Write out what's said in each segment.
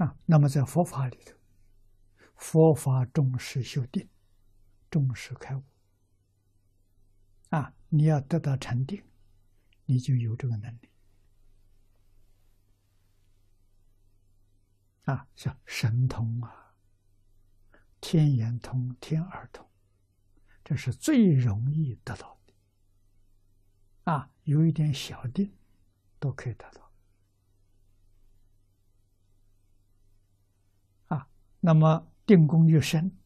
啊，那么在佛法里头，佛法重视修定，重视开悟。啊，你要得到禅定，你就有这个能力。啊，叫神通啊，天眼通、天耳通，这是最容易得到的。啊，有一点小定，都可以得到。那么定功越深，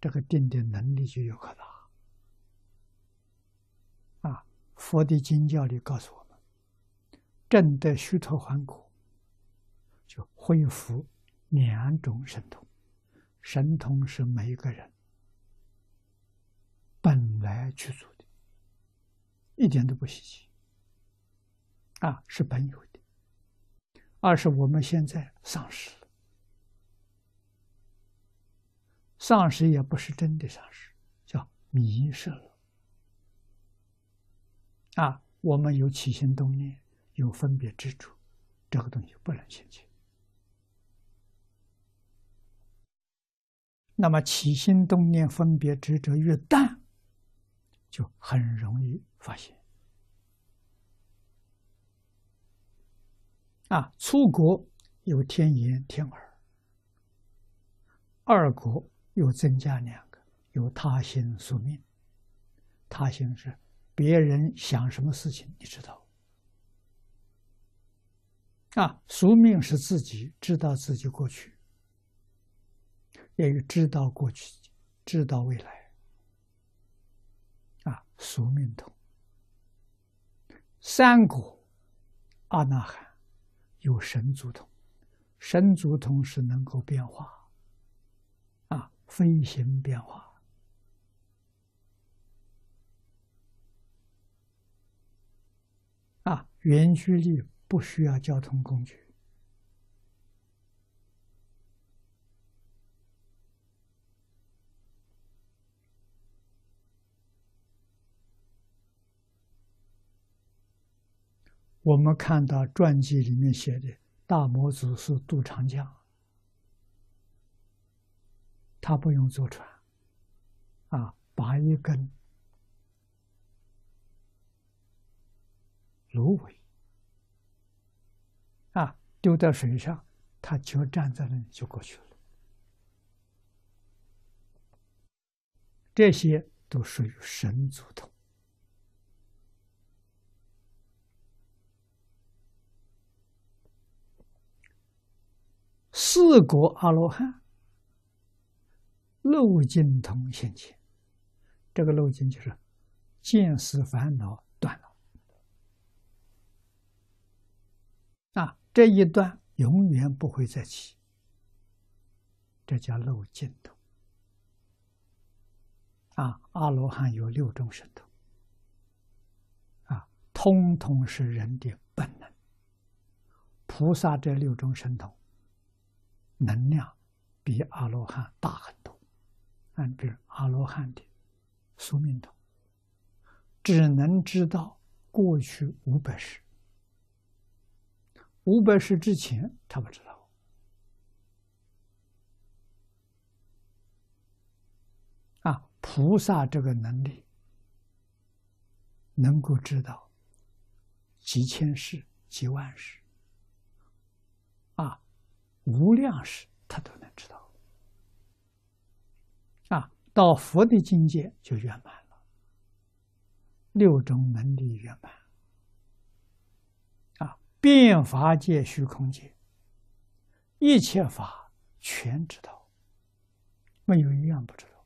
这个定的能力就越可大。啊，佛的经教里告诉我们，正得虚脱还果，就恢复两种神通。神通是每一个人本来具足的，一点都不稀奇。啊，是本有的。二是我们现在丧失丧失也不是真的丧失，叫迷失了。啊，我们有起心动念，有分别执着，这个东西不能现前。那么起心动念、分别执着越淡，就很容易发现。啊，出国有天眼、天耳，二国又增加两个，有他心、宿命。他心是。别人想什么事情，你知道？啊，宿命是自己知道自己过去，也有知道过去，知道未来。啊，宿命通。三国阿那含有神足通，神足通是能够变化，飞行变化。啊，远距离不需要交通工具。我们看到传记里面写的大魔祖是渡长江，他不用坐船，啊，拔一根。芦苇啊，丢到水上，他就站在那里就过去了。这些都属于神足通。四果阿罗汉漏尽通现前，这个漏尽就是见思烦恼断了啊。这一段永远不会再起，这叫漏尽头。啊，阿罗汉有六种神通，啊，通通是人的本能。菩萨这六种神通，能量比阿罗汉大很多。汉的宿命通，只能知道过去五百世。五百世之前，他不知道。啊，菩萨这个能力，能够知道几千世、几万世，啊，无量世，他都能知道。到佛的境界就圆满了，六种能力圆满啊。变法界、虚空界，一切法全知道，没有一样不知道。